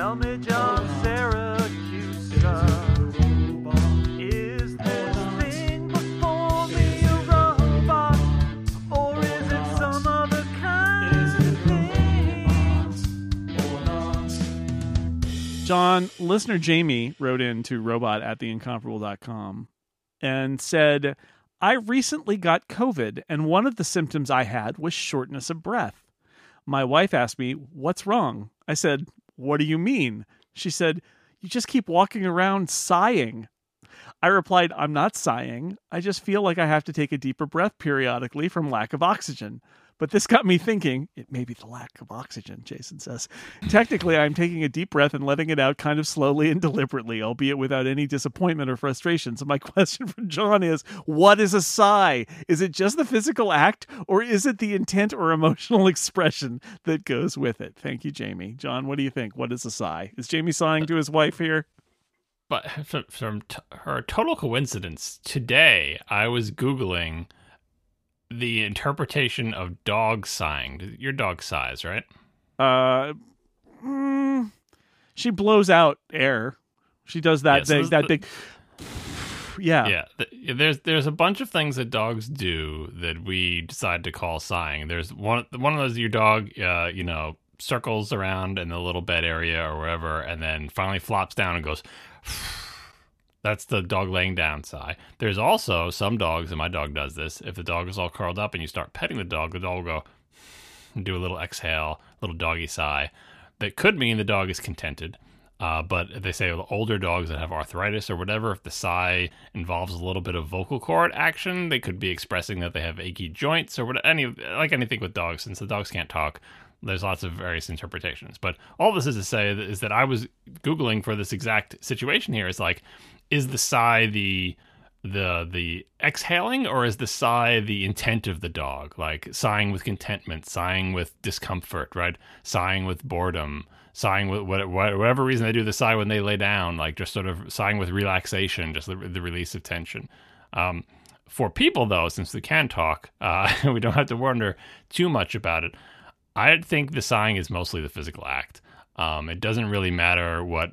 before me? John, listener Jamie wrote in to robot at theincomparable.com and said, I recently got COVID, and one of the symptoms I had was shortness of breath. My wife asked me, What's wrong? I said, What do you mean? She said, You just keep walking around sighing. I replied, I'm not sighing. I just feel like I have to take a deeper breath periodically from lack of oxygen. But this got me thinking, it may be the lack of oxygen, Jason says. Technically, I'm taking a deep breath and letting it out kind of slowly and deliberately, albeit without any disappointment or frustration. So, my question for John is what is a sigh? Is it just the physical act, or is it the intent or emotional expression that goes with it? Thank you, Jamie. John, what do you think? What is a sigh? Is Jamie sighing to his wife here? But from, t- her total coincidence, today I was Googling the interpretation of dog sighing. Your dog sighs, right? Uh, mm, she blows out air. She does that yeah, thing. So that the- big. Yeah. Yeah, th- there's there's a bunch of things that dogs do that we decide to call sighing. There's one one of those your dog, uh, you know, circles around in the little bed area or wherever, and then finally flops down and goes. That's the dog laying down sigh. There's also some dogs, and my dog does this. If the dog is all curled up and you start petting the dog, the dog will go and do a little exhale, little doggy sigh. That could mean the dog is contented. Uh, but they say older dogs that have arthritis or whatever, if the sigh involves a little bit of vocal cord action, they could be expressing that they have achy joints or what. Any like anything with dogs, since the dogs can't talk, there's lots of various interpretations. But all this is to say is that I was googling for this exact situation here. Is like, is the sigh the the the exhaling or is the sigh the intent of the dog? Like sighing with contentment sighing with discomfort right? Sighing with boredom sighing with what, whatever reason they do the sigh when they lay down like just sort of sighing with relaxation just the, the release of tension. Um, for people though since we can talk uh, we don't have to wonder too much about it i think the sighing is mostly the physical act um, it doesn't really matter what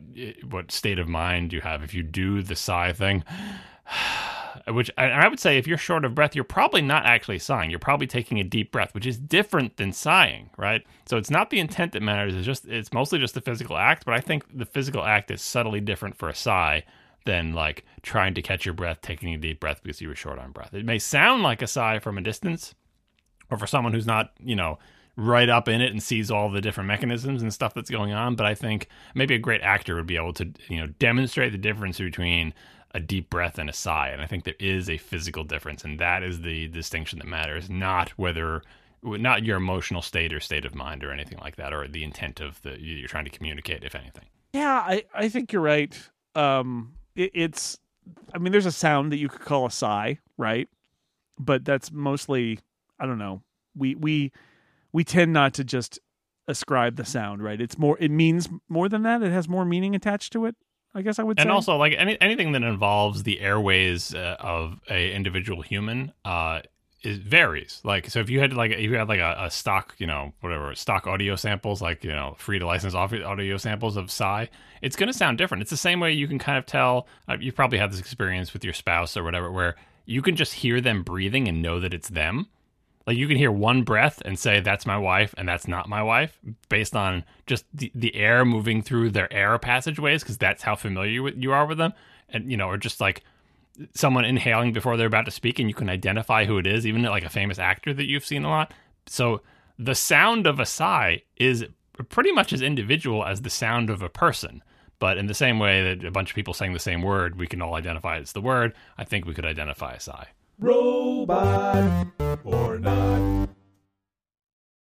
what state of mind you have if you do the sigh thing which and I would say if you're short of breath, you're probably not actually sighing. You're probably taking a deep breath, which is different than sighing, right? So it's not the intent that matters. It's just it's mostly just the physical act. But I think the physical act is subtly different for a sigh than like trying to catch your breath, taking a deep breath because you were short on breath. It may sound like a sigh from a distance, or for someone who's not, you know, right up in it and sees all the different mechanisms and stuff that's going on. But I think maybe a great actor would be able to, you know, demonstrate the difference between a deep breath and a sigh. And I think there is a physical difference, and that is the distinction that matters, not whether not your emotional state or state of mind or anything like that, or the intent of the you're trying to communicate, if anything. Yeah, I, I think you're right. Um, it, it's, I mean, there's a sound that you could call a sigh, right? But that's mostly, I don't know. We we we tend not to just ascribe the sound, right? It's more, it means more than that. It has more meaning attached to it. I guess I would say. and say. also like any, anything that involves the airways uh, of a individual human uh it varies like so if you had like if you had like a, a stock you know whatever stock audio samples like you know free to license audio samples of sigh it's going to sound different it's the same way you can kind of tell uh, you probably had this experience with your spouse or whatever where you can just hear them breathing and know that it's them like you can hear one breath and say that's my wife and that's not my wife based on just the, the air moving through their air passageways because that's how familiar you, you are with them. And you know or just like someone inhaling before they're about to speak and you can identify who it is even like a famous actor that you've seen a lot. So the sound of a sigh is pretty much as individual as the sound of a person. But in the same way that a bunch of people saying the same word we can all identify it's the word i think we could identify a sigh. Robot or not.